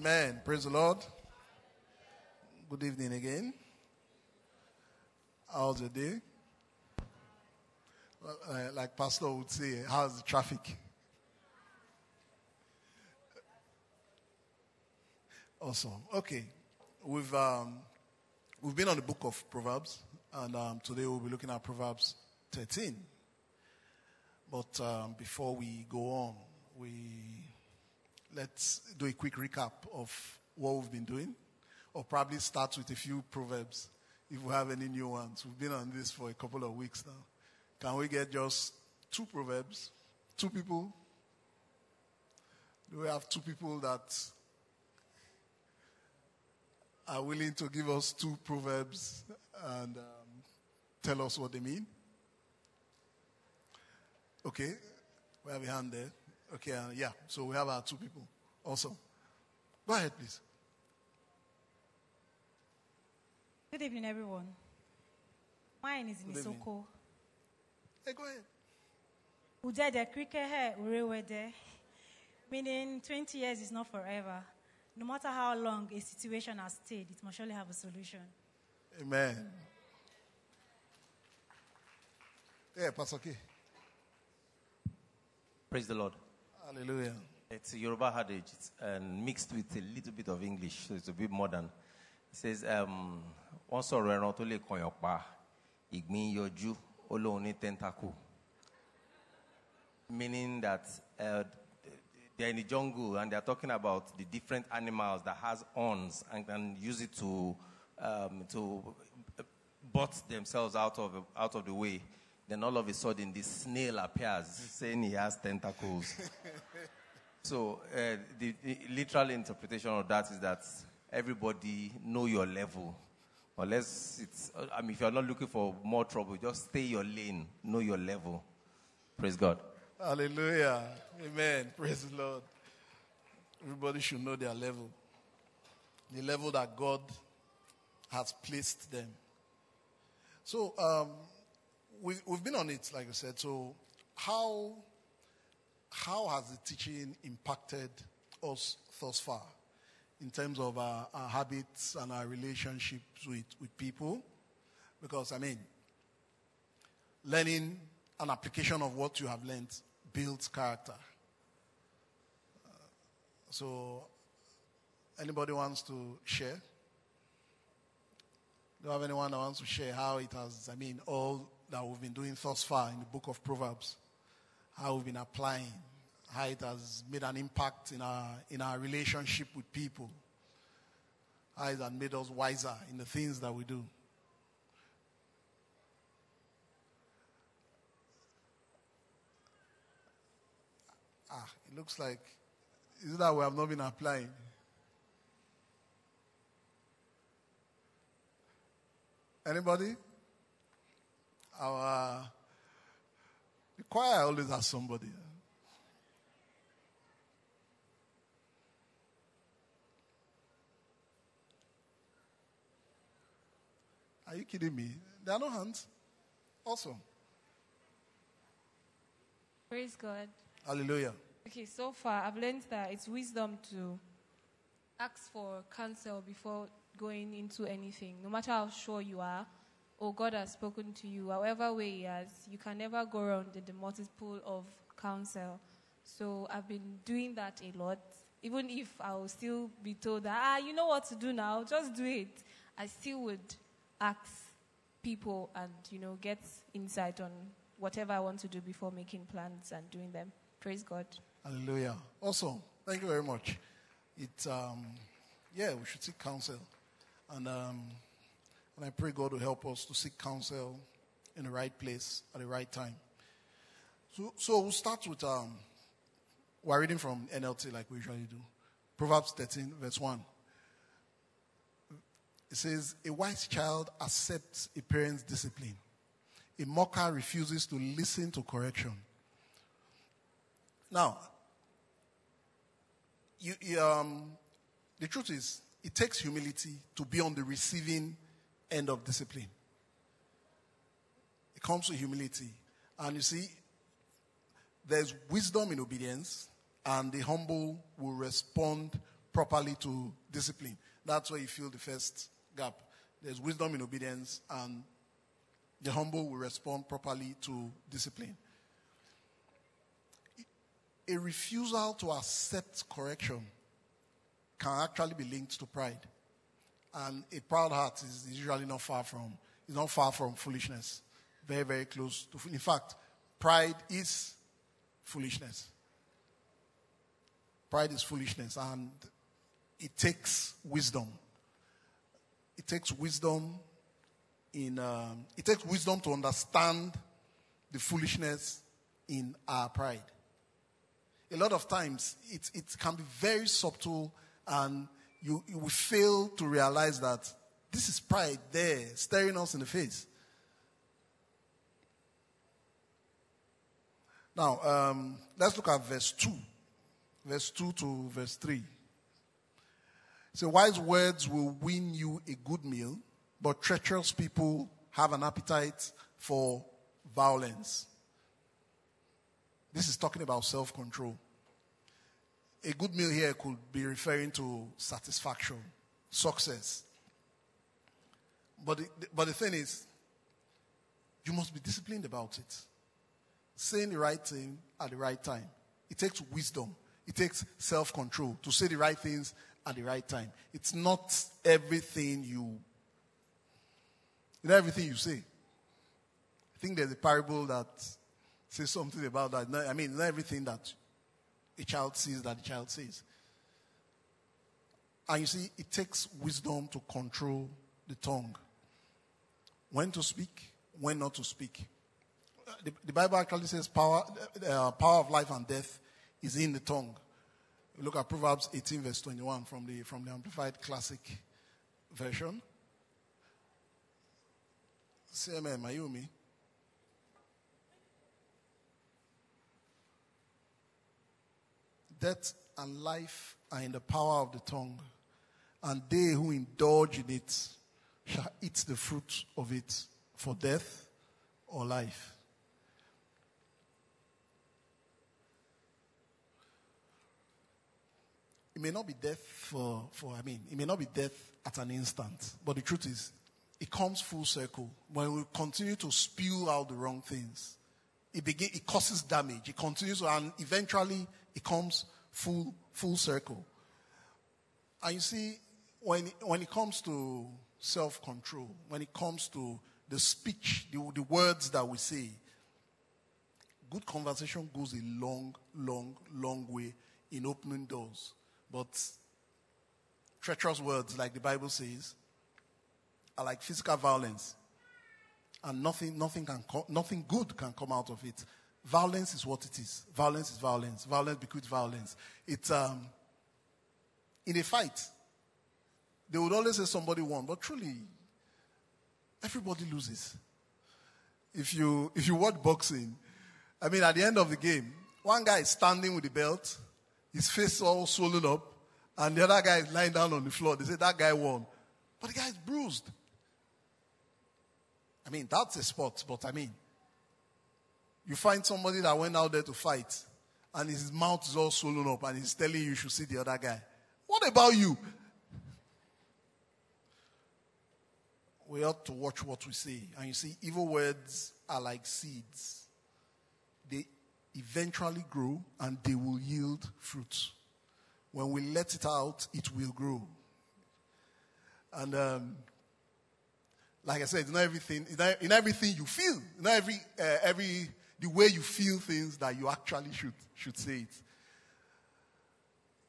Amen. Praise the Lord. Good evening again. How's your day? Uh, like Pastor would say, how's the traffic? Awesome. Okay. We've, um, we've been on the book of Proverbs, and um, today we'll be looking at Proverbs 13. But um, before we go on, we let's do a quick recap of what we've been doing, or probably start with a few proverbs if we have any new ones. We've been on this for a couple of weeks now. Can we get just two proverbs? Two people? Do we have two people that are willing to give us two proverbs and um, tell us what they mean? Okay, we have a hand there. Okay, uh, yeah, so we have our two people. Awesome. Go ahead, please. Good evening, everyone. Mine is Good evening. Hey, go ahead. Ujede krikehe urewede. Meaning 20 years is not forever. No matter how long a situation has stayed, it must surely have a solution. Amen. Yeah, Pastor K. Praise the Lord. Hallelujah. It's a Yoruba adage it's, and mixed with a little bit of English, so it's a bit modern. It says, um, wọ́n sọ̀rọ̀ ẹran tó lè kọyàn pa, ìgbín yọjú, ó lóun ní tentacle. Meaning that uh, they're in the jungle and they're talking about the different animals that has horns and can use it to, um, to butt themselves out of, out of the way. Then all of a sudden, this snail appears saying he has tentacles. So uh, the, the literal interpretation of that is that everybody know your level. Unless it's, I mean, if you're not looking for more trouble, just stay your lane, know your level. Praise God. Hallelujah. Amen. Praise the Lord. Everybody should know their level. The level that God has placed them. So, um, we, we've been on it, like I said. So, how, how has the teaching impacted us thus far in terms of our, our habits and our relationships with, with people? Because, I mean, learning an application of what you have learned builds character. Uh, so, anybody wants to share? Do you have anyone that wants to share how it has, I mean, all that we've been doing thus far in the book of Proverbs, how we've been applying, how it has made an impact in our, in our relationship with people, how it has made us wiser in the things that we do? Ah, it looks like, is that we have not been applying? Anybody? Our the choir always has somebody. Are you kidding me? There are no hands. Awesome. Praise God. Hallelujah. Okay, so far I've learned that it's wisdom to ask for counsel before going into anything. No matter how sure you are, or God has spoken to you, however way He has, you can never go around in the multiple of counsel. So I've been doing that a lot. Even if I will still be told that, ah, you know what to do now, just do it. I still would ask people and, you know, get insight on whatever I want to do before making plans and doing them. Praise God. Hallelujah. Awesome. Thank you very much. It, um, yeah, we should seek counsel. And, um, and I pray God will help us to seek counsel in the right place at the right time. So, so we'll start with, um, we're reading from NLT like we usually do. Proverbs 13, verse 1. It says, A wise child accepts a parent's discipline. A mocker refuses to listen to correction. Now, you, um, the truth is, it takes humility to be on the receiving end of discipline. It comes with humility. And you see, there's wisdom in obedience, and the humble will respond properly to discipline. That's where you feel the first gap. There's wisdom in obedience, and the humble will respond properly to discipline. A refusal to accept correction can actually be linked to pride. And a proud heart is usually not far from, is not far from foolishness. Very, very close to, in fact, pride is foolishness. Pride is foolishness, and it takes wisdom. It takes wisdom in, um, it takes wisdom to understand the foolishness in our pride. A lot of times, it, it can be very subtle, and you, you will fail to realize that this is pride there, staring us in the face. Now, um, let's look at verse 2. Verse 2 to verse 3. So, wise words will win you a good meal, but treacherous people have an appetite for violence. This is talking about self control. A good meal here could be referring to satisfaction, success. But the, but the thing is, you must be disciplined about it saying the right thing at the right time. It takes wisdom, it takes self control to say the right things at the right time. It's not everything you, not everything you say. I think there's a parable that says something about that. I mean, not everything that a child sees that the child sees. And you see, it takes wisdom to control the tongue. When to speak, when not to speak the, the, Bible actually says power, uh, power of life and death is in the tongue. look at Proverbs 18, verse 21 from the, from the Amplified Classic version. Say amen, Mayumi. Death and life are in the power of the tongue, and they who indulge in it shall eat the fruit of it for death or life. It may not be death for, for, I mean, it may not be death at an instant, but the truth is, it comes full circle. When we continue to spew out the wrong things, it begin, it causes damage. It continues, and eventually it comes full, full circle. And you see, when, when it comes to self control, when it comes to the speech, the, the words that we say, good conversation goes a long, long, long way in opening doors. But treacherous words, like the Bible says, are like physical violence. And nothing, nothing, can co- nothing good can come out of it. Violence is what it is. Violence is violence. Violence becomes violence. It's um, in a fight. They would always say somebody won, but truly, everybody loses. If you if you watch boxing, I mean, at the end of the game, one guy is standing with the belt, his face all swollen up, and the other guy is lying down on the floor. They say that guy won. But the guy is bruised. I mean, that's a sport, but I mean, you find somebody that went out there to fight, and his mouth is all swollen up, and he's telling you you should see the other guy. What about you? We ought to watch what we say. And you see, evil words are like seeds. They eventually grow and they will yield fruit. When we let it out, it will grow. And um, like I said, not everything, in everything you feel, not every, uh, every, the way you feel things that you actually should, should say it.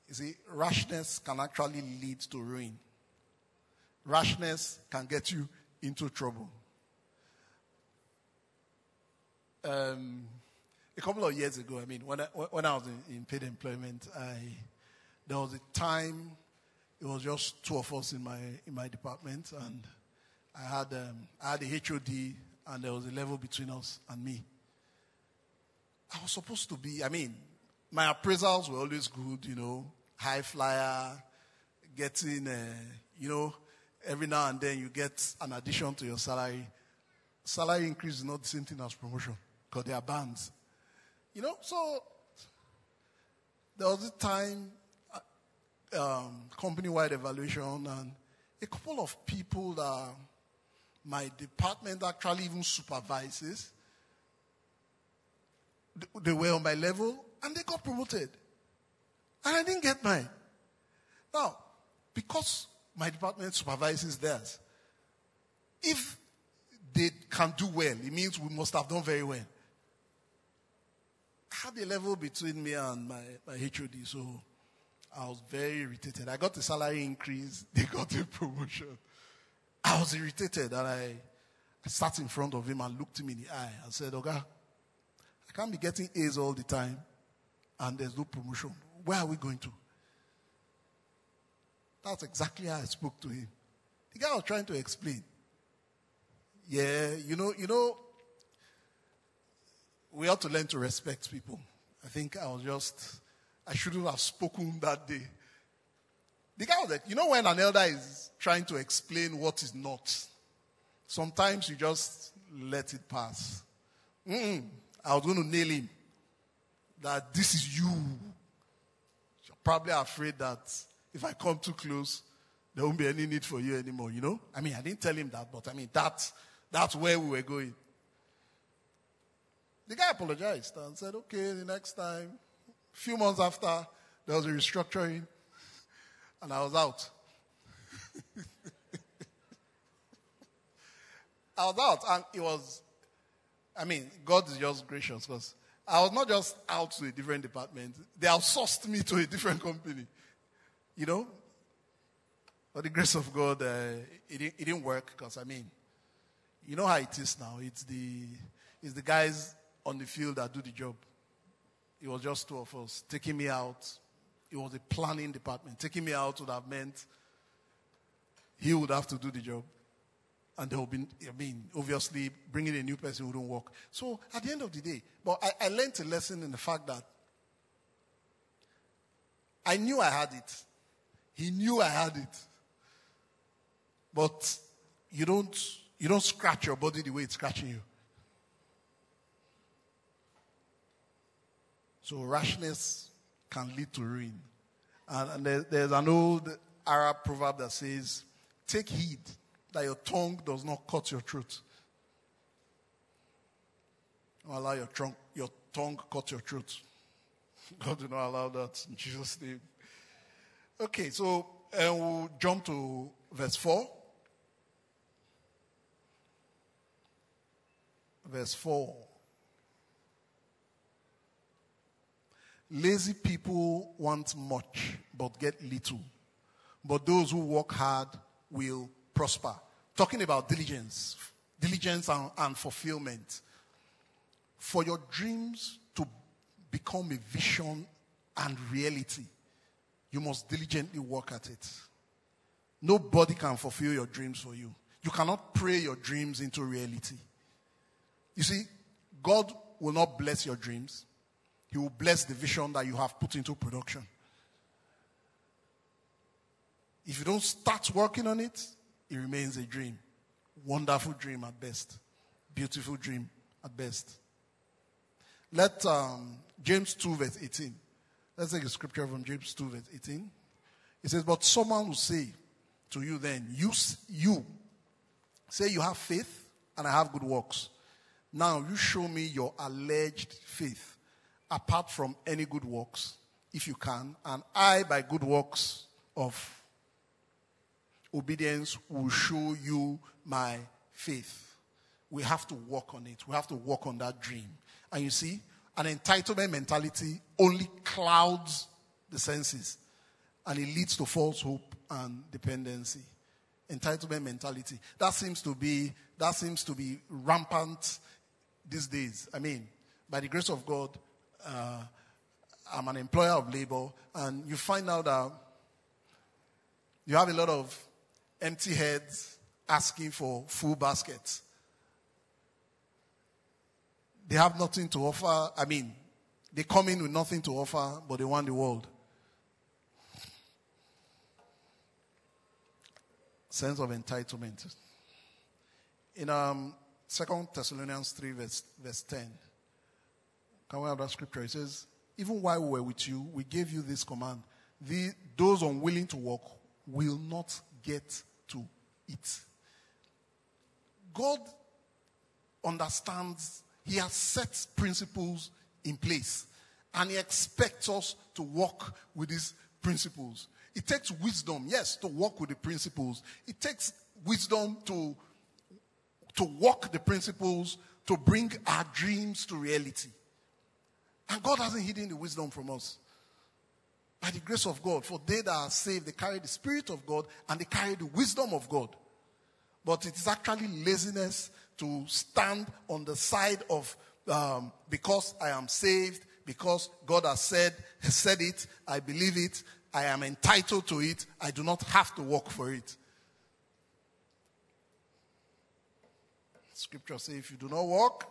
You see, rashness can actually lead to ruin. Rashness can get you into trouble. Um, a couple of years ago, I mean, when I, when I was in, in paid employment, I, there was a time it was just two of us in my in my department, and I had um, I had a HOD, and there was a level between us and me. I was supposed to be. I mean, my appraisals were always good, you know, high flyer, getting, uh, you know, every now and then you get an addition to your salary. Salary increase is not the same thing as promotion. because they are bands. You know, so there was a time, uh, um, company-wide evaluation, and a couple of people that my department actually even supervises, they were on my level, and they got promoted. And I didn't get mine. Now, because my department supervises theirs, if they can do well, it means we must have done very well. I had a level between me and my, my HOD, so I was very irritated. I got a salary increase, they got a promotion. I was irritated and I, sat in front of him and looked him in the eye and said, Oga, I can't be getting A's all the time and there's no promotion. Where are we going to? That's exactly how I spoke to him. The guy was trying to explain. Yeah, you know, you know, we ought to learn to respect people. I think I was just, I shouldn't have spoken that day. The guy was like, you know, when an elder is trying to explain what is not, sometimes you just let it pass. Mm-mm. I was going to nail him that this is you. You're probably afraid that if I come too close, there won't be any need for you anymore, you know? I mean, I didn't tell him that, but I mean, that, that's where we were going. The guy apologized and said, okay, the next time. A few months after, there was a restructuring, and I was out. I was out, and it was, I mean, God is just gracious because I was not just out to a different department, they outsourced me to a different company. You know? But the grace of God, uh, it, didn't, it didn't work because, I mean, you know how it is now. It's the, it's the guys on the field that do the job. It was just two of us taking me out. It was a planning department. Taking me out would have meant he would have to do the job. And there would be, I mean, obviously, bringing a new person wouldn't work. So at the end of the day, but I, I learned a lesson in the fact that I knew I had it. He knew I had it. But you don't, you don't scratch your body the way it's scratching you. So rashness can lead to ruin. And, and there, there's an old Arab proverb that says, Take heed that your tongue does not cut your throat. Don't allow your, trunk, your tongue cut your throat. God do not allow that in Jesus' name. Okay, so uh, we'll jump to verse 4. Verse 4. Lazy people want much but get little. But those who work hard will prosper. Talking about diligence, diligence and, and fulfillment. For your dreams to become a vision and reality, you must diligently work at it. Nobody can fulfill your dreams for you. You cannot pray your dreams into reality. You see, God will not bless your dreams. He will bless the vision that you have put into production. If you don't start working on it, it remains a dream. Wonderful dream at best. Beautiful dream at best. Let um, James 2, verse 18. Let's take a scripture from James 2, verse 18. It says, But someone will say to you then, You, you say you have faith and I have good works. Now you show me your alleged faith apart from any good works, if you can, and I, by good works of obedience, will show you my faith. We have to work on it. We have to work on that dream. And you see, an entitlement mentality only clouds the senses and it leads to false hope and dependency. Entitlement mentality. That seems to be that seems to be rampant these days. I mean, by the grace of God, uh, I'm an employer of labor, and you find out that you have a lot of empty heads asking for full baskets. They have nothing to offer. I mean, they come in with nothing to offer, but they want the world. Sense of entitlement. In um, 2 Thessalonians 3, verse, verse 10, Can we have that scripture? It says, Even while we were with you, we gave you this command. The, those unwilling to walk will not get to it. God understands, He has set principles in place, and He expects us to walk with these principles. It takes wisdom, yes, to walk with the principles. It takes wisdom to, to walk the principles to bring our dreams to reality. And God hasn't hidden the wisdom from us. By the grace of God, for they that are saved, they carry the Spirit of God and they carry the wisdom of God. But it is actually laziness to stand on the side of um, because I am saved, because God has said, has said it, I believe it, I am entitled to it, I do not have to work for it. Scripture says, if you do not work,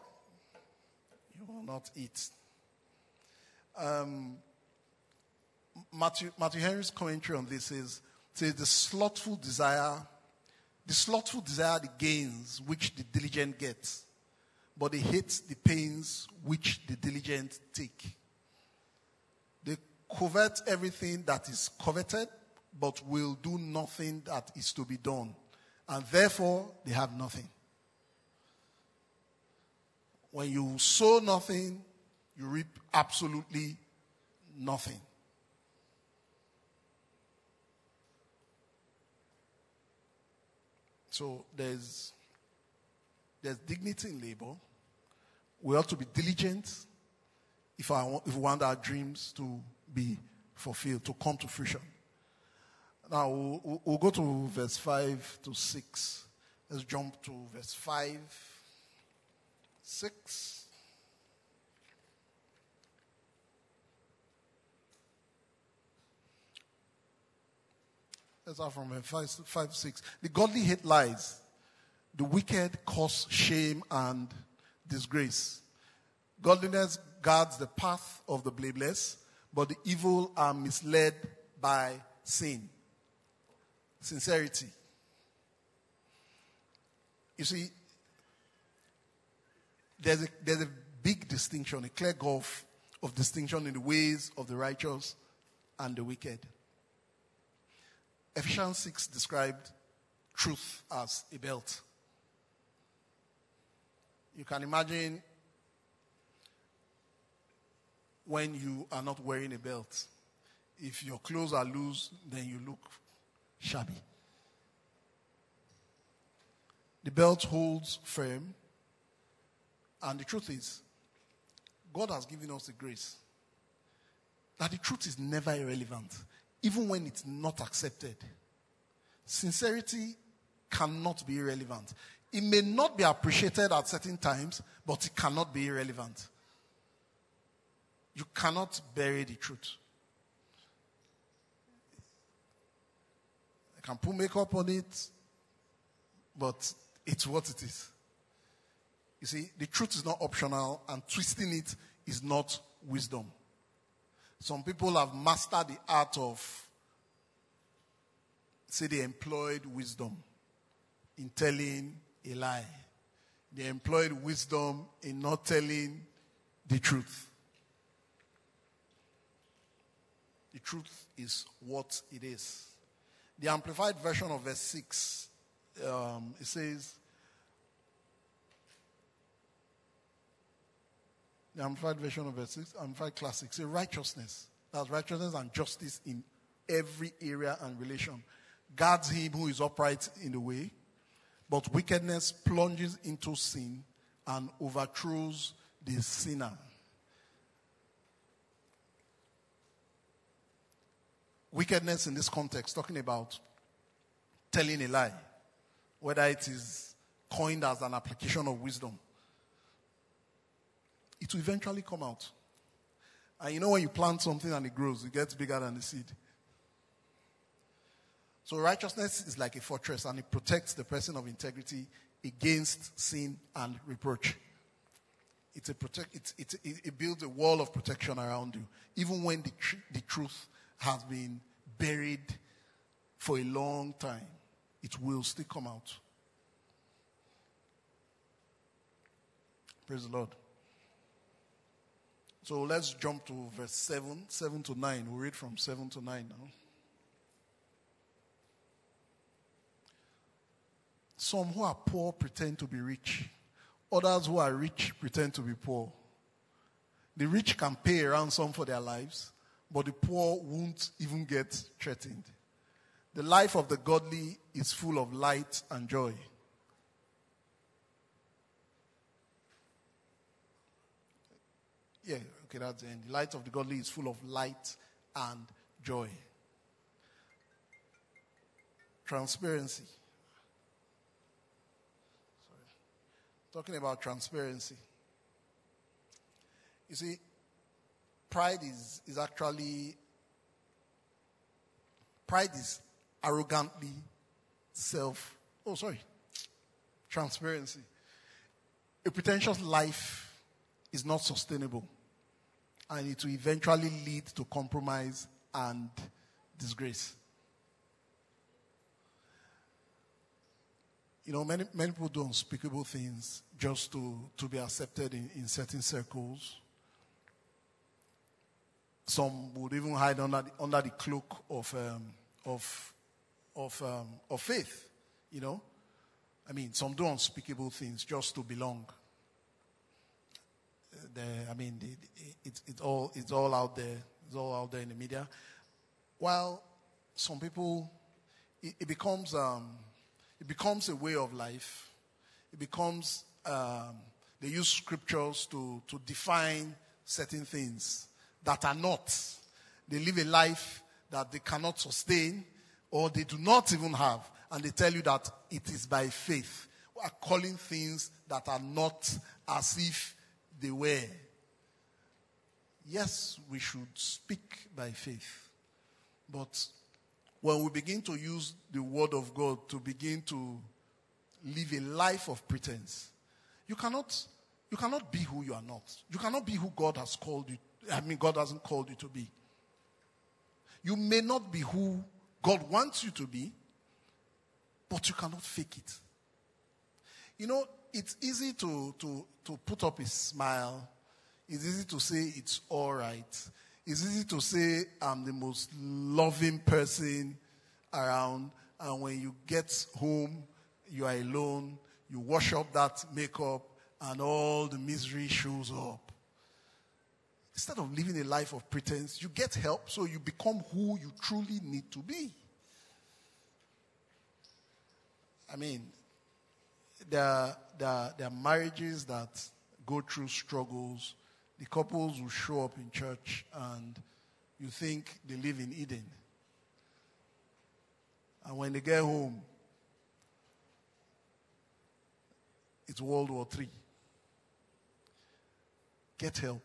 you will not eat. Um, Matthew, Matthew Henry's commentary on this is says the slothful desire, the slothful desire the gains which the diligent gets, but they hate the pains which the diligent take. They covet everything that is coveted, but will do nothing that is to be done. And therefore, they have nothing. When you sow nothing, you reap absolutely nothing. So there's there's dignity in labor. We ought to be diligent if, I if we want our dreams to be fulfilled, to come to fruition. Now we'll, we'll go to verse 5 to 6. Let's jump to verse 5, 6. Let's start from five, five, six. The godly hate lies. The wicked cause shame and disgrace. Godliness guards the path of the blameless, but the evil are misled by sin. Sincerity. You see, there's a, there's a big distinction, a clear gulf of distinction in the ways of the righteous and the wicked. Ephesians 6 described truth as a belt. You can imagine when you are not wearing a belt. If your clothes are loose, then you look shabby. The belt holds firm. And the truth is, God has given us the grace that the truth is never irrelevant even when it's not accepted. Sincerity cannot be irrelevant. It may not be appreciated at certain times, but it cannot be irrelevant. You cannot bury the truth. I can put makeup on it, but it's what it is. You see, the truth is not optional, and twisting it is not wisdom. Some people have mastered the art of, say, they employed wisdom in telling a lie. They employed wisdom in not telling the truth. The truth is what it is. The amplified version of verse 6, um, it says, The Amplified version of verse 6, Amplified Classic, say righteousness. That's righteousness and justice in every area and relation. Guards him who is upright in the way, but wickedness plunges into sin and overthrows the sinner. Wickedness in this context, talking about telling a lie, whether it is coined as an application of wisdom it will eventually come out. And you know when you plant something and it grows, it gets bigger than the seed. So righteousness is like a fortress and it protects the person of integrity against sin and reproach. It's a protect, it's, it's, it builds a wall of protection around you. Even when the, tr- the truth has been buried for a long time, it will still come out. Praise the Lord. So let's jump to verse 7, 7 to 9. We'll read from 7 to 9 now. Some who are poor pretend to be rich. Others who are rich pretend to be poor. The rich can pay a ransom for their lives, but the poor won't even get threatened. The life of the godly is full of light and joy. Yeah, okay, that's the end. The light of the godly is full of light and joy. Transparency. Sorry. Talking about transparency. You see, pride is, is actually, pride is arrogantly self, oh, sorry, transparency. A pretentious life is not sustainable and it will eventually lead to compromise and disgrace. You know, many, many people do unspeakable things just to, to be accepted in, in certain circles. Some would even hide under the, under the cloak of, um, of, of, um, of faith, you know. I mean, some do unspeakable things just to belong the, I mean, it's, it's, all, it's all out there. It's all out there in the media. While some people, it, it becomes, um, it becomes a way of life. It becomes, um, they use scriptures to, to define certain things that are not. They live a life that they cannot sustain or they do not even have. And they tell you that it is by faith. We are calling things that are not as if they were. Yes, we should speak by faith. But when we begin to use the word of God to begin to live a life of pretense, you cannot, you cannot be who you are not. You cannot be who God has called you. I mean, God hasn't called you to be. You may not be who God wants you to be, but you cannot fake it. You know, it's easy to, to, to put up a smile. It's easy to say it's all right. It's easy to say I'm the most loving person around. And when you get home, you are alone, you wash up that makeup, and all the misery shows up. Instead of living a life of pretense, you get help so you become who you truly need to be. I mean, there are, there, are, there are marriages that go through struggles. The couples will show up in church and you think they live in Eden. And when they get home, it's World War III. Get help.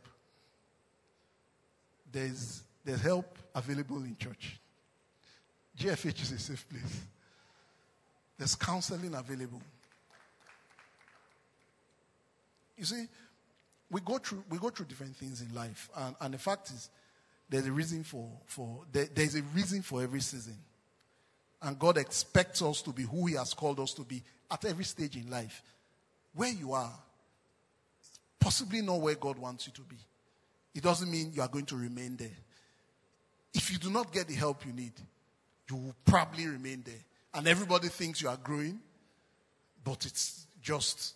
There's, there's help available in church. GFH is a safe place. There's counseling available. You see, we go through we go through different things in life, and, and the fact is, there's a reason for for there, there's a reason for every season, and God expects us to be who He has called us to be at every stage in life. Where you are, possibly not where God wants you to be. It doesn't mean you are going to remain there. If you do not get the help you need, you will probably remain there, and everybody thinks you are growing, but it's just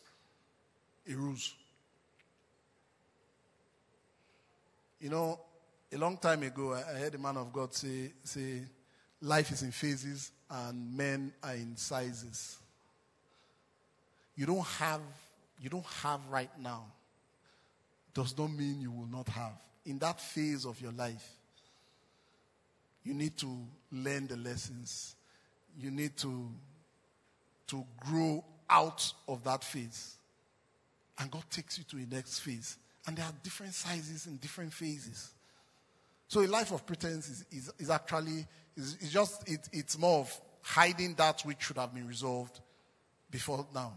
You know, a long time ago, I heard a man of God say, say, life is in phases and men are in sizes. You don't have, you don't have right now does not mean you will not have. In that phase of your life, you need to learn the lessons. You need to, to grow out of that phase. And God takes you to the next phase. And there are different sizes and different phases. So a life of pretense is, is, is actually, is, is just, it, it's more of hiding that which should have been resolved before now.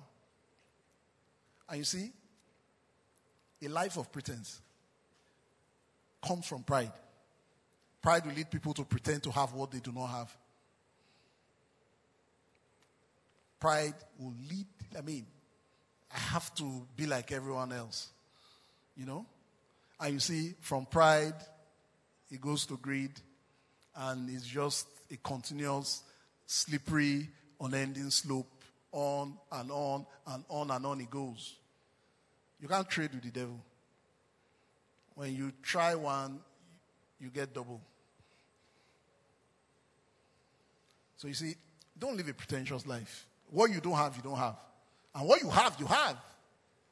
And you see, a life of pretense comes from pride. Pride will lead people to pretend to have what they do not have. Pride will lead, I mean, I have to be like everyone else. You know? And you see, from pride, it goes to greed, and it's just a continuous, slippery, unending slope, on and on and on and on it goes. You can't trade with the devil. When you try one, you get double. So you see, don't live a pretentious life. What you don't have, you don't have. And what you have, you have.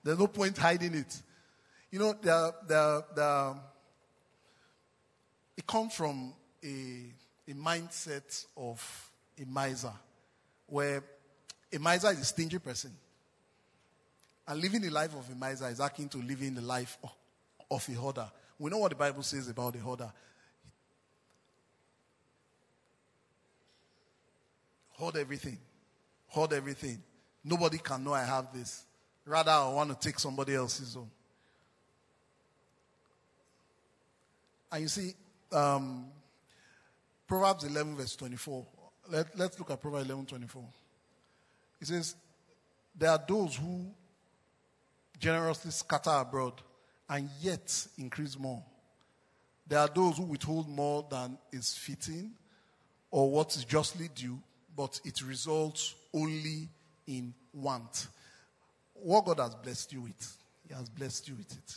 There's no point hiding it. You know, the, the, the, it comes from a, a mindset of a miser, where a miser is a stingy person. And living the life of a miser is akin to living the life of, a hoarder. We know what the Bible says about the hoarder. Hoard everything. Hoard everything. Nobody can know I have this. Rather, I want to take somebody else's own. And you see, um, Proverbs 11, verse 24. Let, let's look at Proverbs 11, 24. It says, There are those who generously scatter abroad and yet increase more. There are those who withhold more than is fitting or what is justly due, but it results only in want. What God has blessed you with, He has blessed you with it.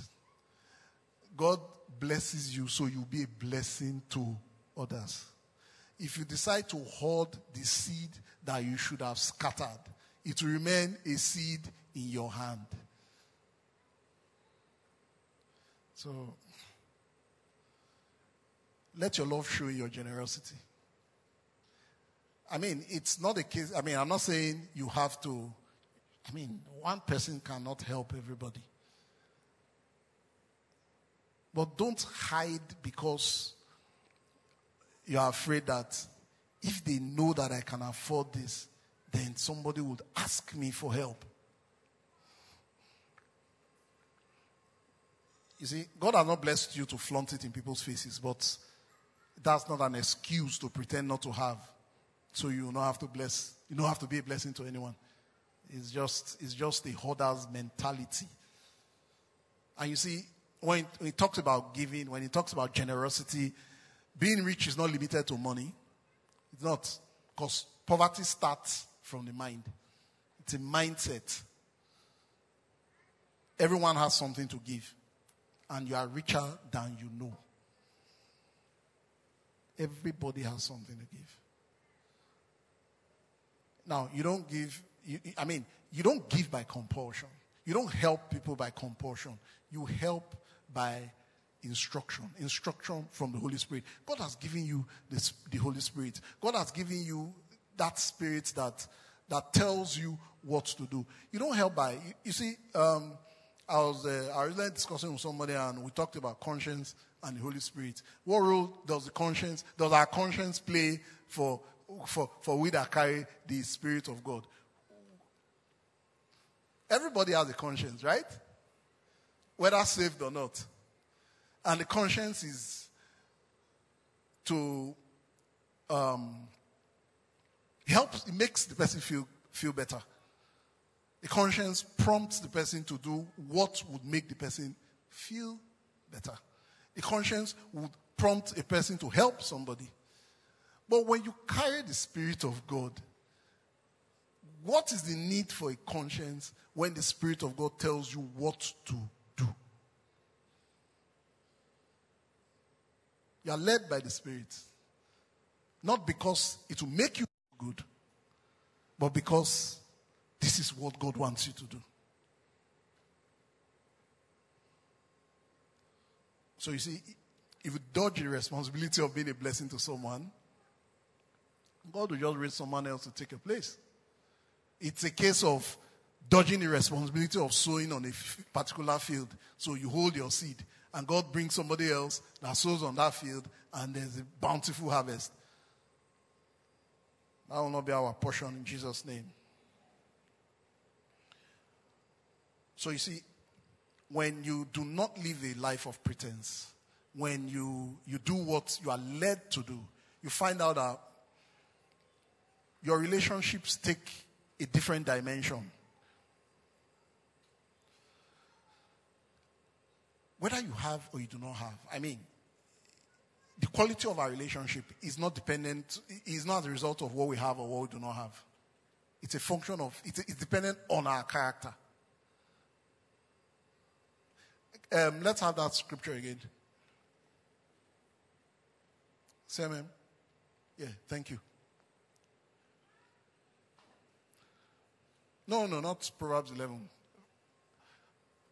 God blesses you so you'll be a blessing to others. If you decide to hoard the seed that you should have scattered, it will remain a seed in your hand. So, let your love show your generosity. I mean, it's not a case, I mean, I'm not saying you have to, I mean, one person cannot help everybody. But don't hide because you are afraid that if they know that I can afford this, then somebody would ask me for help. You see, God has not blessed you to flaunt it in people's faces, but that's not an excuse to pretend not to have. So you don't have to bless, you don't have to be a blessing to anyone. It's just, it's just a hoarder's mentality. And you see, when he talks about giving, when he talks about generosity, being rich is not limited to money. It's not. Because poverty starts from the mind. It's a mindset. Everyone has something to give. And you are richer than you know. Everybody has something to give. Now, you don't give, you, I mean, you don't give by compulsion. You don't help people by compulsion. You help by instruction. Instruction from the Holy Spirit. God has given you this, the Holy Spirit. God has given you that spirit that, that tells you what to do. You don't help by, you, you see, um, I was, uh, I was discussing with somebody and we talked about conscience and the Holy Spirit. What role does the conscience, does our conscience play for, for, for we that carry the Spirit of God? Everybody has a conscience, right? Whether saved or not. And the conscience is to um, helps, it makes the person feel, feel better. The conscience prompts the person to do what would make the person feel better. The conscience would prompt a person to help somebody. But when you carry the Spirit of God, what is the need for a conscience when the Spirit of God tells you what to do? You are led by the Spirit. Not because it will make you good, but because this is what God wants you to do. So you see, if you dodge the responsibility of being a blessing to someone, God will just raise someone else to take a place. It's a case of dodging the responsibility of sowing on a f- particular field. So you hold your seed, and God brings somebody else that sows on that field, and there's a bountiful harvest. That will not be our portion in Jesus' name. So you see, when you do not live a life of pretense, when you, you do what you are led to do, you find out that your relationships take a different dimension. whether you have or you do not have, I mean, the quality of our relationship is not dependent, is not the result of what we have or what we do not have. It's a function of, it's, it's dependent on our character. Um, let's have that scripture again. Say amen. Yeah, thank you. No, no, not Proverbs 11.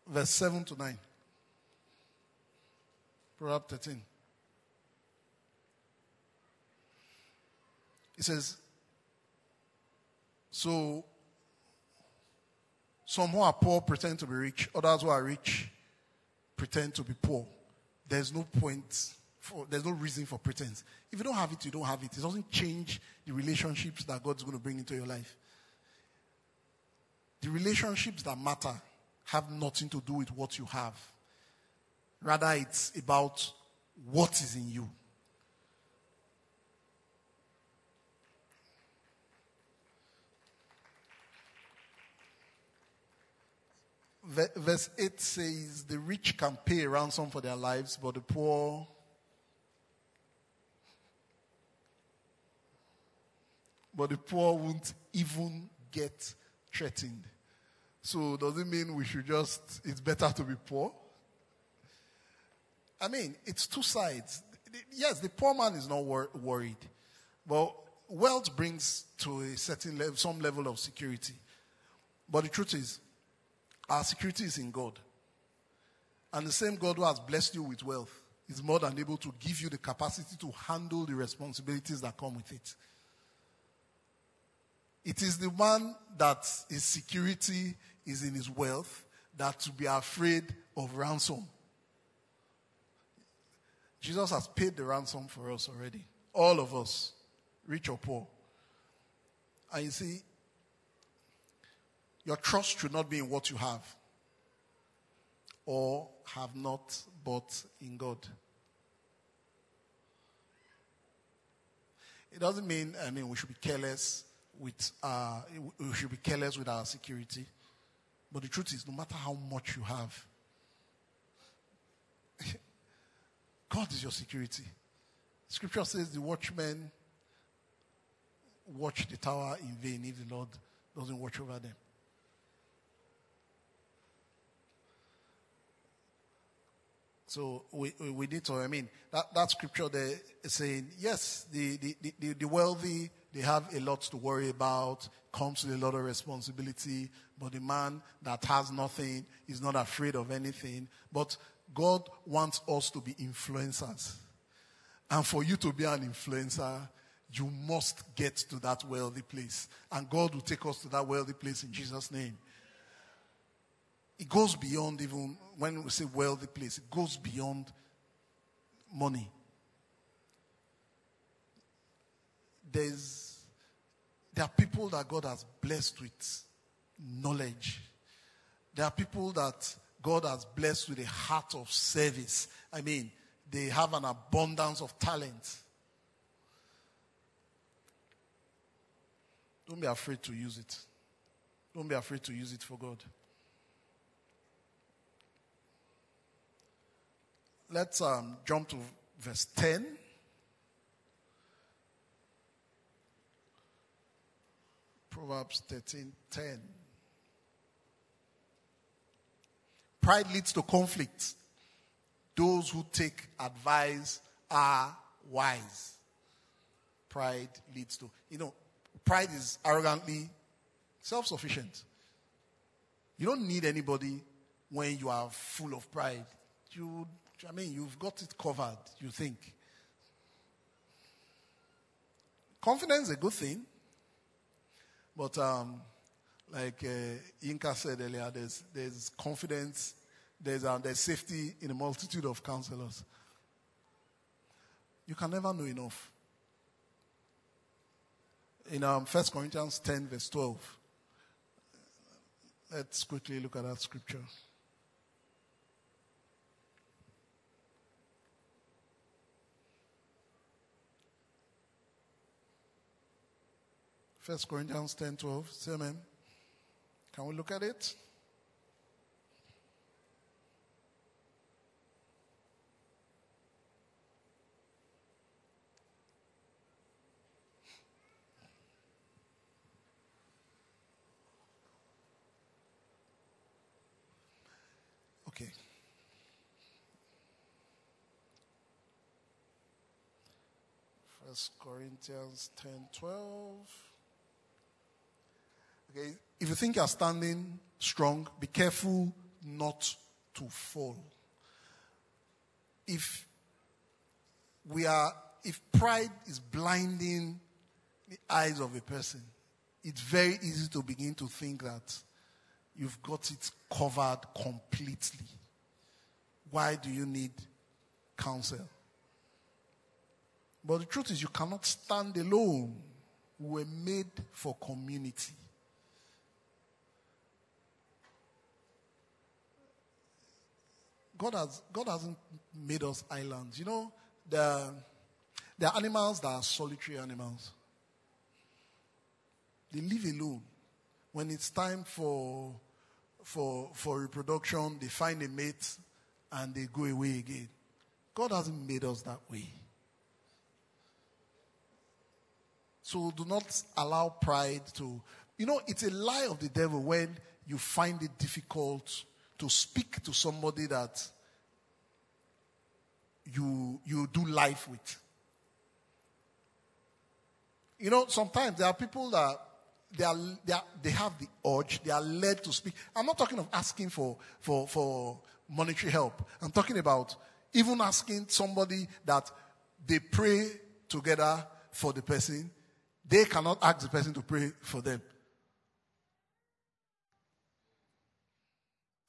Verse 7 to 9. Proverbs 13. It says, So some who are poor pretend to be rich, others who are rich pretend to be poor. There's no point for, there's no reason for pretense. If you don't have it, you don't have it. It doesn't change the relationships that God's going to bring into your life. The relationships that matter have nothing to do with what you have. Rather, it's about what is in you. Verse 8 says, The rich can pay a ransom for their lives, but the poor. But the poor won't even get threatened. So, does it mean we should just, it's better to be poor? I mean, it's two sides. Yes, the poor man is not wor- worried, but wealth brings to a certain level, some level of security. But the truth is, our security is in God. And the same God who has blessed you with wealth is more than able to give you the capacity to handle the responsibilities that come with it. It is the one that his security is in his wealth that to be afraid of ransom. Jesus has paid the ransom for us already. All of us, rich or poor. And you see, your trust should not be in what you have or have not, but in God. It doesn't mean, I mean, we should be careless with, uh, we should be careless with our security. But the truth is, no matter how much you have, God is your security. Scripture says the watchmen watch the tower in vain if the Lord doesn't watch over them. So we, we need to, I mean, that, that scripture there is saying, yes, the, the, the, the wealthy, they have a lot to worry about, comes with a lot of responsibility, but the man that has nothing is not afraid of anything. But God wants us to be influencers. And for you to be an influencer, you must get to that wealthy place. And God will take us to that wealthy place in Jesus' name. It goes beyond even when we say wealthy place, it goes beyond money. There's there are people that God has blessed with knowledge. There are people that God has blessed with a heart of service. I mean, they have an abundance of talent. Don't be afraid to use it. Don't be afraid to use it for God. Let's um, jump to verse 10. Proverbs 13 10. Pride leads to conflict. Those who take advice are wise. Pride leads to, you know, pride is arrogantly self sufficient. You don't need anybody when you are full of pride. You I mean, you've got it covered, you think. Confidence is a good thing. But um, like uh, Inka said earlier, there's, there's confidence, there's, uh, there's safety in a multitude of counselors. You can never know enough. In um, 1 Corinthians 10, verse 12, let's quickly look at that scripture. First Corinthians 10 12. Say amen. Can we look at it? Okay. First Corinthians ten twelve. Okay, if you think you're standing strong, be careful not to fall. If we are, if pride is blinding the eyes of a person, it's very easy to begin to think that you've got it covered completely. Why do you need counsel? But the truth is, you cannot stand alone. We were made for community. God has God hasn't made us islands. You know, there, there are animals that are solitary animals. They live alone. When it's time for for for reproduction, they find a mate and they go away again. God hasn't made us that way. So do not allow pride to you know it's a lie of the devil when you find it difficult to speak to somebody that you, you do life with. You know, sometimes there are people that they, are, they, are, they have the urge, they are led to speak. I'm not talking of asking for, for, for monetary help. I'm talking about even asking somebody that they pray together for the person. They cannot ask the person to pray for them.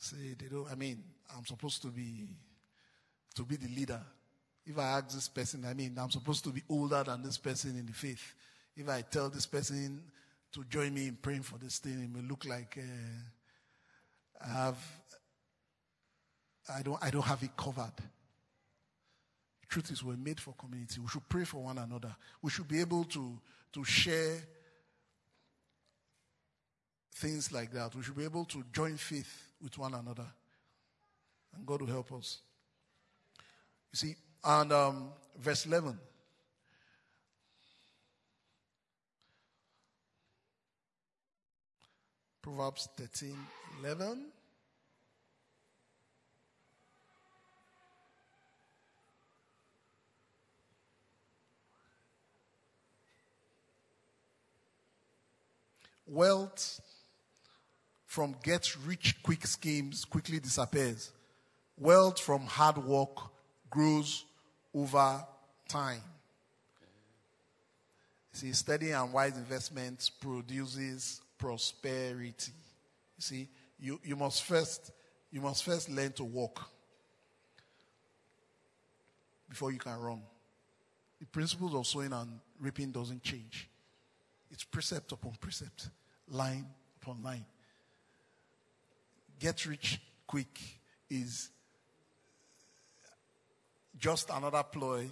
Say they don't. I mean, I'm supposed to be to be the leader. If I ask this person, I mean, I'm supposed to be older than this person in the faith. If I tell this person to join me in praying for this thing, it may look like uh, I have. I don't. I don't have it covered. Truth is, we're made for community. We should pray for one another. We should be able to to share things like that. We should be able to join faith with one another. And God will help us. You see, and um, verse 11. Proverbs 13 11. Wealth from get rich quick schemes quickly disappears. Wealth from hard work grows over time. See, steady and wise investments produces prosperity. You see, you, you must first you must first learn to walk before you can run. The principles of sowing and reaping doesn't change. It's precept upon precept, line upon line get rich quick is just another ploy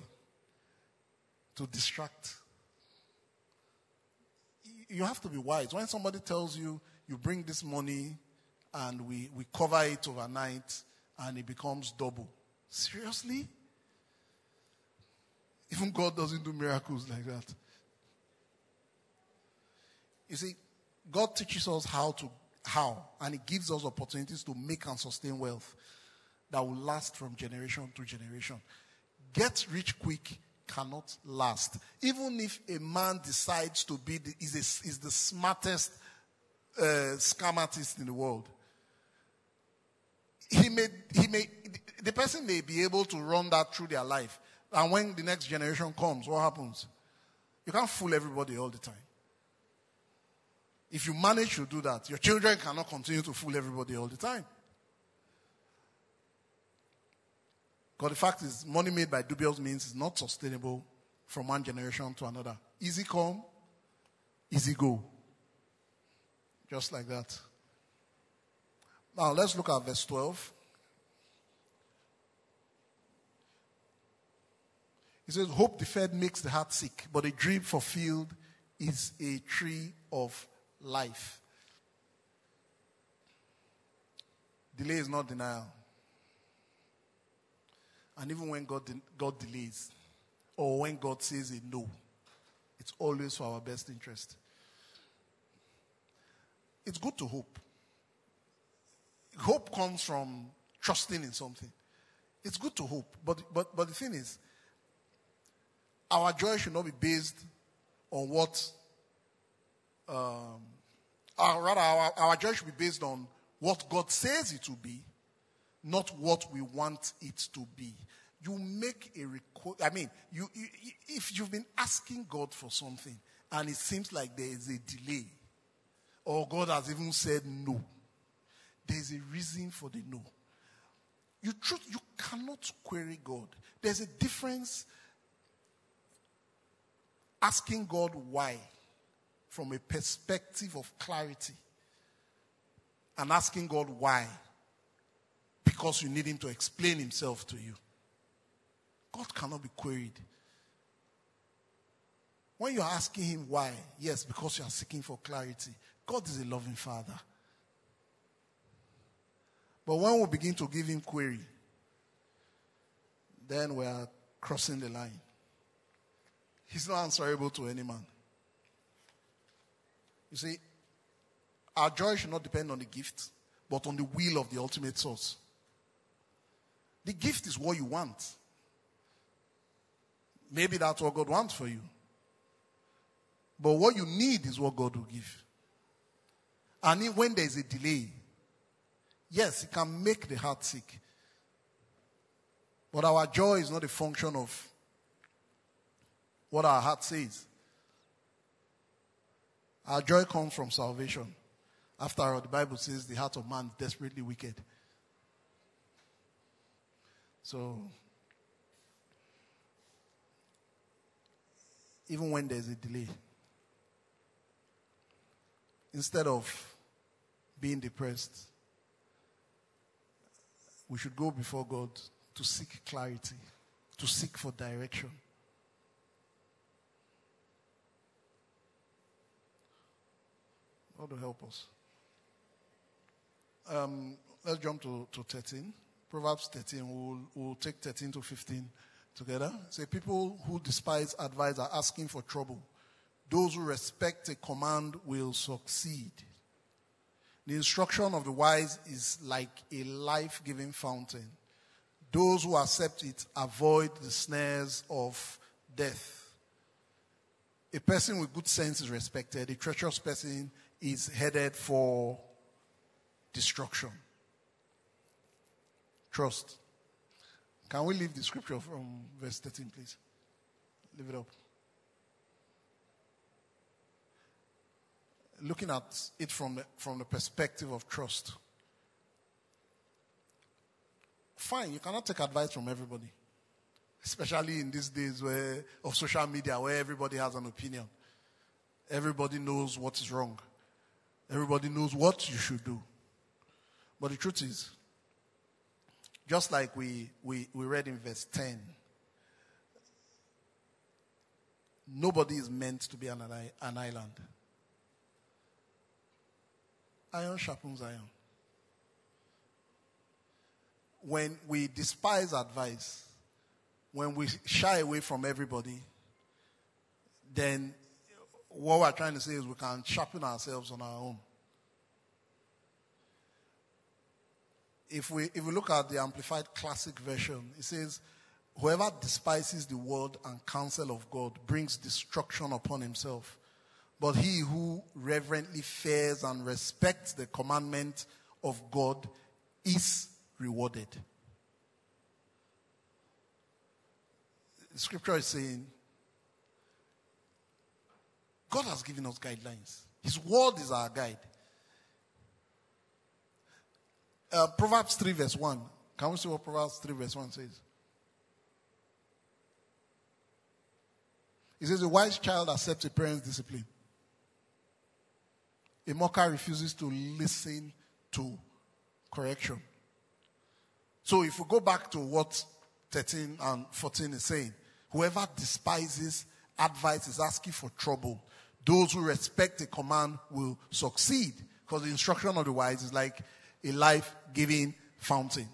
to distract. You have to be wise. When somebody tells you, you bring this money and we, we cover it overnight and it becomes double. Seriously? Even God doesn't do miracles like that. You see, God teaches us how to how? And it gives us opportunities to make and sustain wealth that will last from generation to generation. Get rich quick cannot last. Even if a man decides to be the, is, a, is the smartest uh, scam in the world, he may, he may, the person may be able to run that through their life. And when the next generation comes, what happens? You can't fool everybody all the time. If you manage to do that, your children cannot continue to fool everybody all the time. Because the fact is, money made by dubious means is not sustainable from one generation to another. Easy come, easy go. Just like that. Now let's look at verse 12. He says, Hope deferred makes the heart sick, but a dream fulfilled is a tree of life. Delay is not denial. And even when God, God delays, or when God says a no, it's always for our best interest. It's good to hope. Hope comes from trusting in something. It's good to hope, but, but, but the thing is, our joy should not be based on what, um, our, rather, our, our should be based on what God says it will be, not what we want it to be. You make a request. I mean, you, you, if you've been asking God for something and it seems like there is a delay, or God has even said no, there's a reason for the no. You truth, you cannot query God. There's a difference asking God why from a perspective of clarity and asking God why because you need Him to explain Himself to you. God cannot be queried. When you're asking Him why, yes, because you are seeking for clarity, God is a loving Father. But when we begin to give Him query, then we are crossing the line. He's not answerable to any man. You see, our joy should not depend on the gift, but on the will of the ultimate source. The gift is what you want. Maybe that's what God wants for you. But what you need is what God will give. And when there's a delay, yes, it can make the heart sick. But our joy is not a function of what our heart says. Our joy comes from salvation. After all, the Bible says the heart of man is desperately wicked. So, even when there's a delay, instead of being depressed, we should go before God to seek clarity, to seek for direction. God will help us. Um, let's jump to, to 13. Proverbs 13. We'll, we'll take 13 to 15 together. Say, people who despise advice are asking for trouble. Those who respect a command will succeed. The instruction of the wise is like a life giving fountain. Those who accept it avoid the snares of death. A person with good sense is respected. A treacherous person is headed for destruction. Trust. Can we leave the scripture from verse 13, please? Leave it up. Looking at it from the, from the perspective of trust. Fine, you cannot take advice from everybody. Especially in these days where, of social media where everybody has an opinion. Everybody knows what is wrong. Everybody knows what you should do. But the truth is, just like we, we, we read in verse 10, nobody is meant to be an, an island. Iron sharpens iron. When we despise advice, when we shy away from everybody, then what we're trying to say is we can sharpen ourselves on our own. If we, if we look at the Amplified Classic Version, it says, Whoever despises the word and counsel of God brings destruction upon himself. But he who reverently fears and respects the commandment of God is rewarded. The scripture is saying, God has given us guidelines. His word is our guide. Uh, Proverbs 3, verse 1. Can we see what Proverbs 3, verse 1 says? It says, A wise child accepts a parent's discipline. A mocker refuses to listen to correction. So if we go back to what 13 and 14 is saying, whoever despises advice is asking for trouble. Those who respect a command will succeed. Because the instruction of the wise is like a life giving fountain.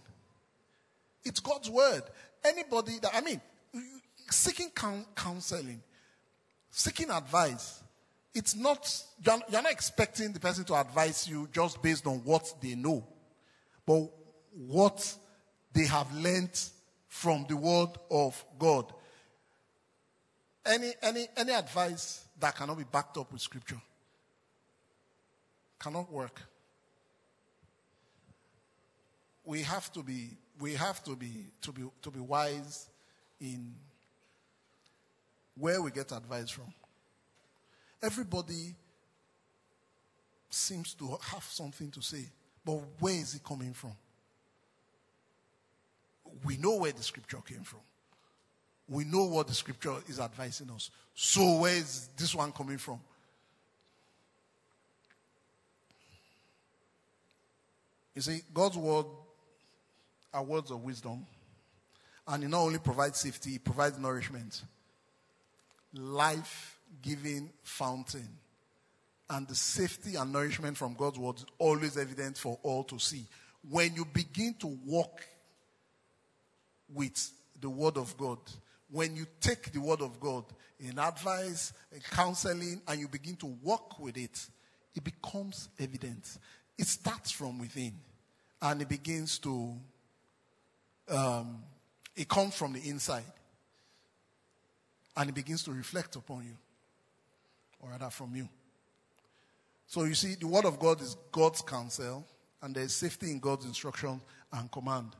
It's God's word. Anybody that, I mean, seeking counseling, seeking advice, it's not, you're not expecting the person to advise you just based on what they know. But what they have learned from the word of God. Any, any, any advice that cannot be backed up with scripture cannot work. We have to be, we have to be, to be, to be wise in where we get advice from. Everybody seems to have something to say, but where is it coming from? We know where the scripture came from. We know what the scripture is advising us. So, where is this one coming from? You see, God's word are words of wisdom. And it not only provides safety, it provides nourishment. Life giving fountain. And the safety and nourishment from God's word is always evident for all to see. When you begin to walk with the word of God, when you take the word of God in advice, in counseling, and you begin to walk with it, it becomes evident. It starts from within and it begins to, um, it comes from the inside and it begins to reflect upon you, or rather from you. So you see, the word of God is God's counsel, and there is safety in God's instruction and command.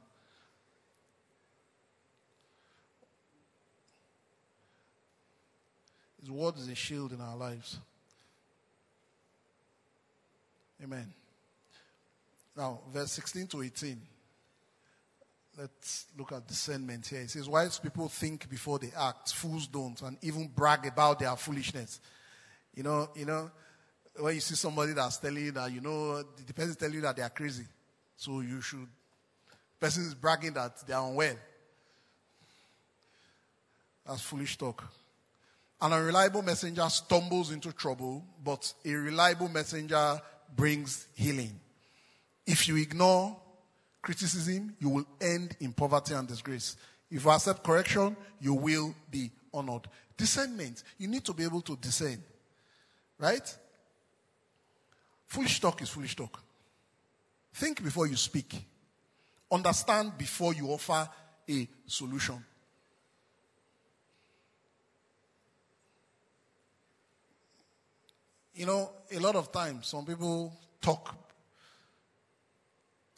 His word is a shield in our lives. Amen. Now, verse 16 to 18. Let's look at discernment here. It says, Wise people think before they act, fools don't, and even brag about their foolishness. You know, you know, when you see somebody that's telling you that, you know, the person telling you that they are crazy. So you should, person is bragging that they are unwell. That's foolish talk. An unreliable messenger stumbles into trouble, but a reliable messenger brings healing. If you ignore criticism, you will end in poverty and disgrace. If you accept correction, you will be honored. Discernment. You need to be able to discern. Right? Foolish talk is foolish talk. Think before you speak. Understand before you offer a solution. You know, a lot of times, some people talk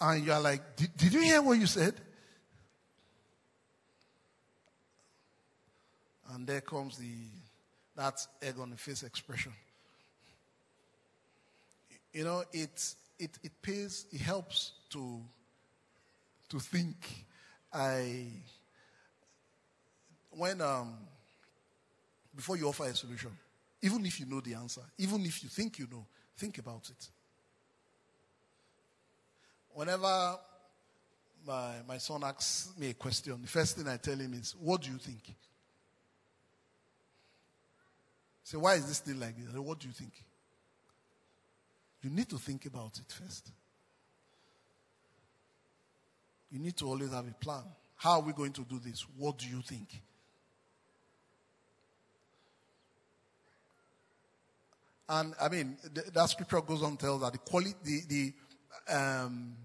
and you're like, did, did you hear what you said? And there comes the, that egg on the face expression. You know, it, it, it pays, it helps to, to think. I, when, um, before you offer a solution, even if you know the answer, even if you think you know, think about it. Whenever my, my son asks me a question, the first thing I tell him is, What do you think? Say, why is this thing like this? What do you think? You need to think about it first. You need to always have a plan. How are we going to do this? What do you think? And I mean, that scripture goes on to tell that the quality, the, the um,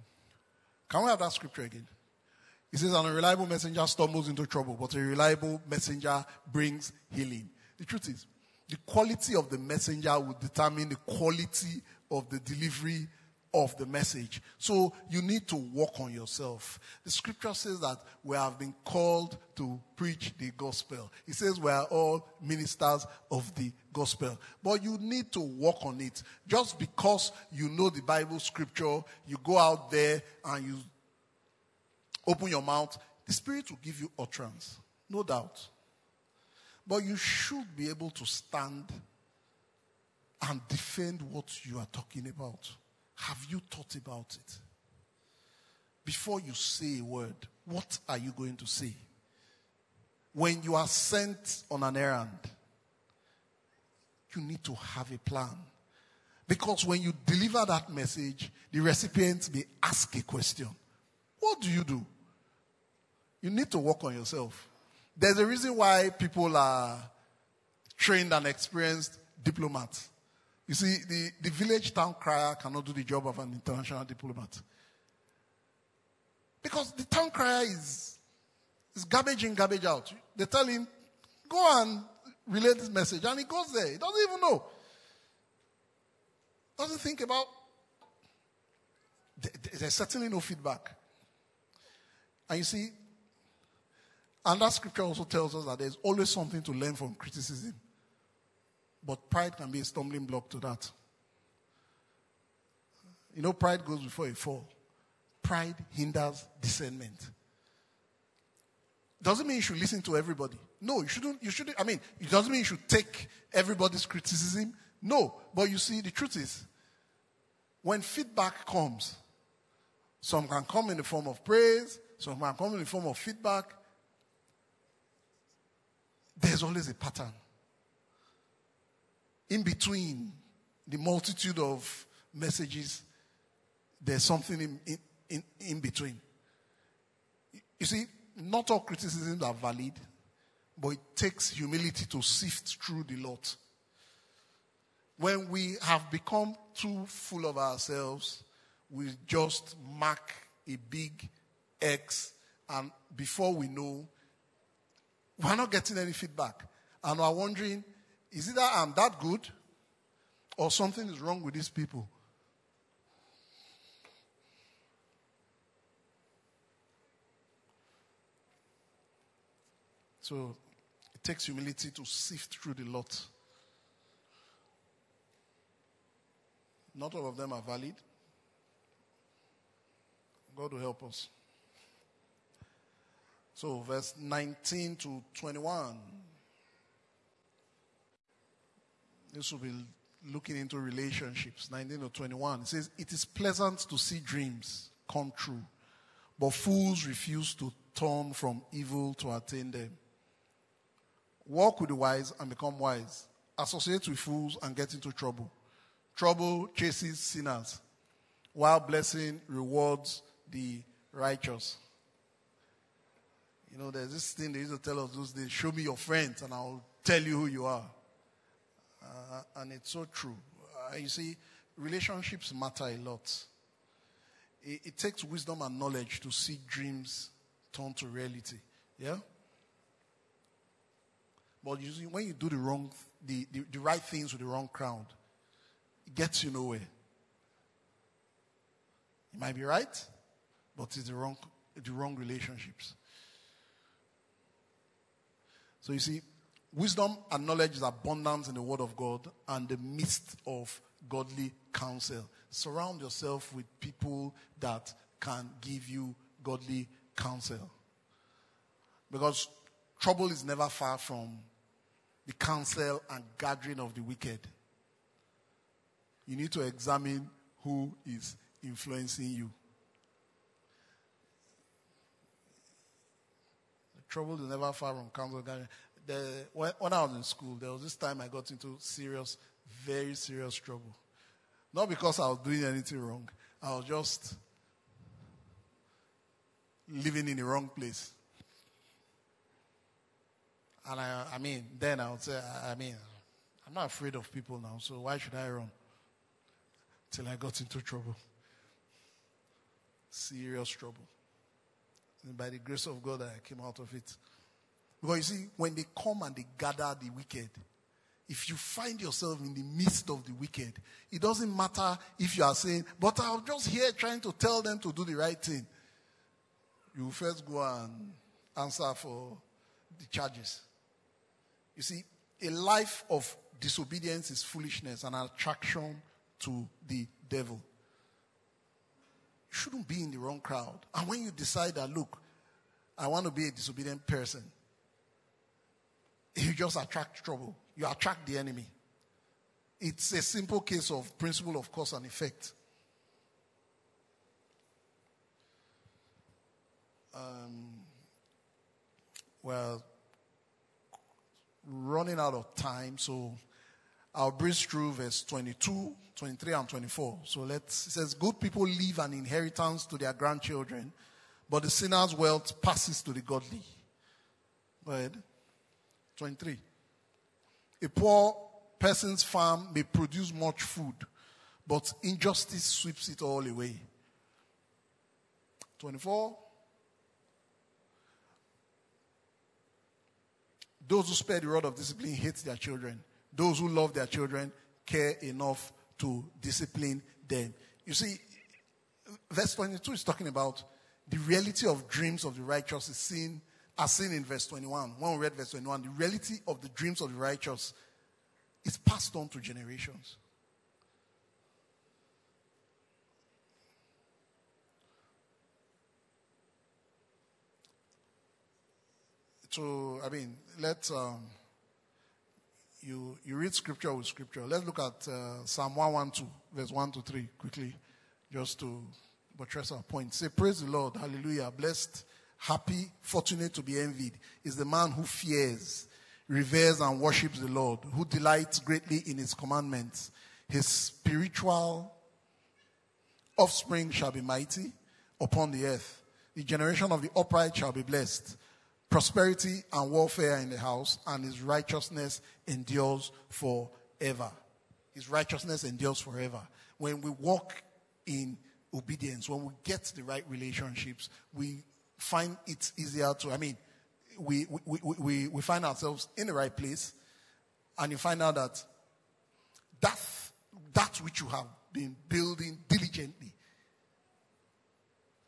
can we have that scripture again? It says, "An unreliable messenger stumbles into trouble, but a reliable messenger brings healing." The truth is, the quality of the messenger will determine the quality of the delivery of the message. So you need to work on yourself. The scripture says that we have been called to preach the gospel. It says we are all ministers of the gospel. But you need to work on it. Just because you know the Bible scripture, you go out there and you open your mouth, the Spirit will give you utterance. No doubt. But you should be able to stand and defend what you are talking about. Have you thought about it? Before you say a word, what are you going to say? When you are sent on an errand, you need to have a plan. Because when you deliver that message, the recipient may ask a question. What do you do? You need to work on yourself. There's a reason why people are trained and experienced diplomats. You see, the, the village town crier cannot do the job of an international diplomat. Because the town crier is, is garbage in, garbage out. They tell him, go and relay this message. And he goes there. He doesn't even know. Doesn't think about. There's certainly no feedback. And you see, and that scripture also tells us that there's always something to learn from criticism. But pride can be a stumbling block to that. You know, pride goes before a fall. Pride hinders discernment. Doesn't mean you should listen to everybody. No, you shouldn't. You shouldn't. I mean, it doesn't mean you should take everybody's criticism. No, but you see, the truth is, when feedback comes, some can come in the form of praise, some can come in the form of feedback. There's always a pattern. In between the multitude of messages, there's something in, in, in, in between. You see, not all criticisms are valid, but it takes humility to sift through the lot. When we have become too full of ourselves, we just mark a big X, and before we know, we're not getting any feedback. And we're wondering, is it that I'm that good? Or something is wrong with these people? So it takes humility to sift through the lot. Not all of them are valid. God will help us. So, verse 19 to 21. This will be looking into relationships. 19 to 21. It says, It is pleasant to see dreams come true, but fools refuse to turn from evil to attain them. Walk with the wise and become wise. Associate with fools and get into trouble. Trouble chases sinners, while blessing rewards the righteous. You know, there's this thing they used to tell us those days show me your friends and I'll tell you who you are. Uh, and it's so true. Uh, you see, relationships matter a lot. It, it takes wisdom and knowledge to see dreams turn to reality. Yeah? But usually, when you do the wrong, the, the, the right things with the wrong crowd, it gets you nowhere. It might be right, but it's the wrong, the wrong relationships. So you see, wisdom and knowledge is abundance in the Word of God and the midst of godly counsel. Surround yourself with people that can give you godly counsel. Because trouble is never far from the counsel and gathering of the wicked. You need to examine who is influencing you. Trouble is never far from counsel gathering. The, when, I was in school, there was this time I got into serious, very serious trouble. Not because I was doing anything wrong. I was just living in the wrong place. And I, I mean, then I would say, I mean, I'm not afraid of people now, so why should I run? Till I got into trouble. Serious trouble. And by the grace of God, I came out of it. Because you see, when they come and they gather the wicked, if you find yourself in the midst of the wicked, it doesn't matter if you are saying, but I'm just here trying to tell them to do the right thing. You first go and answer for the charges. You see, a life of disobedience is foolishness and attraction to the devil. You shouldn't be in the wrong crowd. And when you decide that, look, I want to be a disobedient person, you just attract trouble. You attract the enemy. It's a simple case of principle of cause and effect. Um, well, running out of time, so I'll breeze through verse 22, 23, and 24. So let's, it says, Good people leave an inheritance to their grandchildren, but the sinner's wealth passes to the godly. Go ahead. 23. A poor person's farm may produce much food, but injustice sweeps it all away. 24. Those who spare the rod of discipline hate their children. Those who love their children care enough to discipline them. You see, verse 22 is talking about the reality of dreams of the righteous is seen as seen in verse 21. When we read verse 21, the reality of the dreams of the righteous is passed on to generations. So, I mean, let's, um, you, you read scripture with scripture. Let's look at uh, Psalm 112, verse 1 to 3, quickly, just to buttress our point. Say, Praise the Lord, hallelujah, blessed, happy, fortunate to be envied is the man who fears, reveres, and worships the Lord, who delights greatly in his commandments. His spiritual offspring shall be mighty upon the earth. The generation of the upright shall be blessed prosperity and warfare in the house, and his righteousness endures forever. His righteousness endures forever. When we walk in obedience, when we get the right relationships, we find it easier to, I mean, we, we, we, we, find ourselves in the right place, and you find out that that, that which you have been building diligently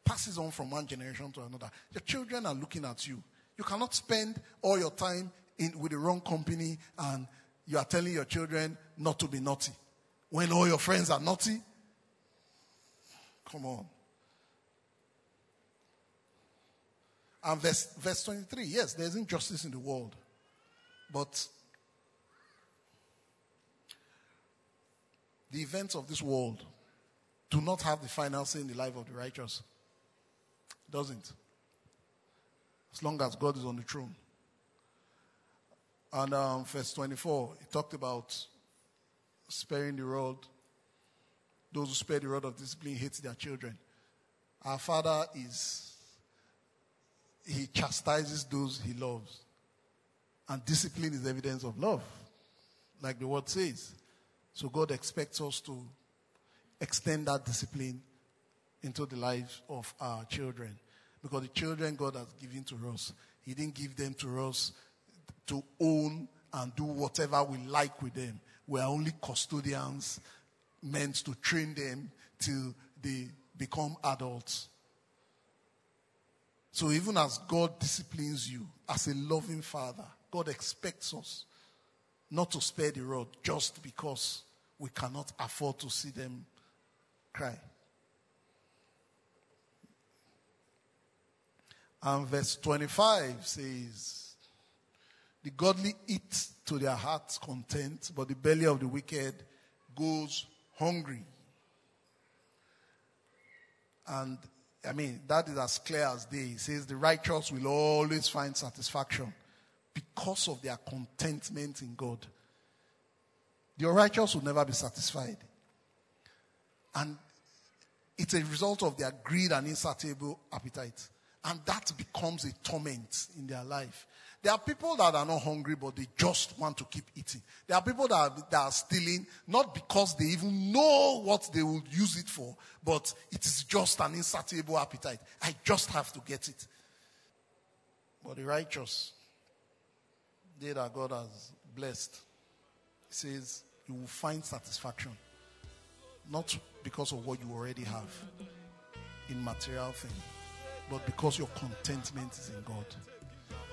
passes on from one generation to another. Your children are looking at you. You cannot spend all your time in, with the wrong company and you are telling your children not to be naughty. When all your friends are naughty, come on. And verse, verse 23 yes, there's injustice in the world. But the events of this world do not have the final say in the life of the righteous. Doesn't as long as God is on the throne. And um, verse 24, he talked about sparing the rod. Those who spare the rod of discipline hate their children. Our Father is, he chastises those he loves. And discipline is evidence of love, like the word says. So God expects us to extend that discipline into the lives of our children. Because the children God has given to us, He didn't give them to us to own and do whatever we like with them. We are only custodians meant to train them till they become adults. So even as God disciplines you as a loving father, God expects us not to spare the rod just because we cannot afford to see them cry. And verse 25 says, The godly eat to their heart's content, but the belly of the wicked goes hungry. And I mean, that is as clear as day. He says the righteous will always find satisfaction because of their contentment in God. The righteous will never be satisfied. And it's a result of their greed and insatiable appetite. And that becomes a torment in their life. There are people that are not hungry, but they just want to keep eating. There are people that are, that are stealing, not because they even know what they will use it for, but it is just an insatiable appetite. I just have to get it. But the righteous, they that God has blessed, says you will find satisfaction. Not because of what you already have in material things but because your contentment is in God.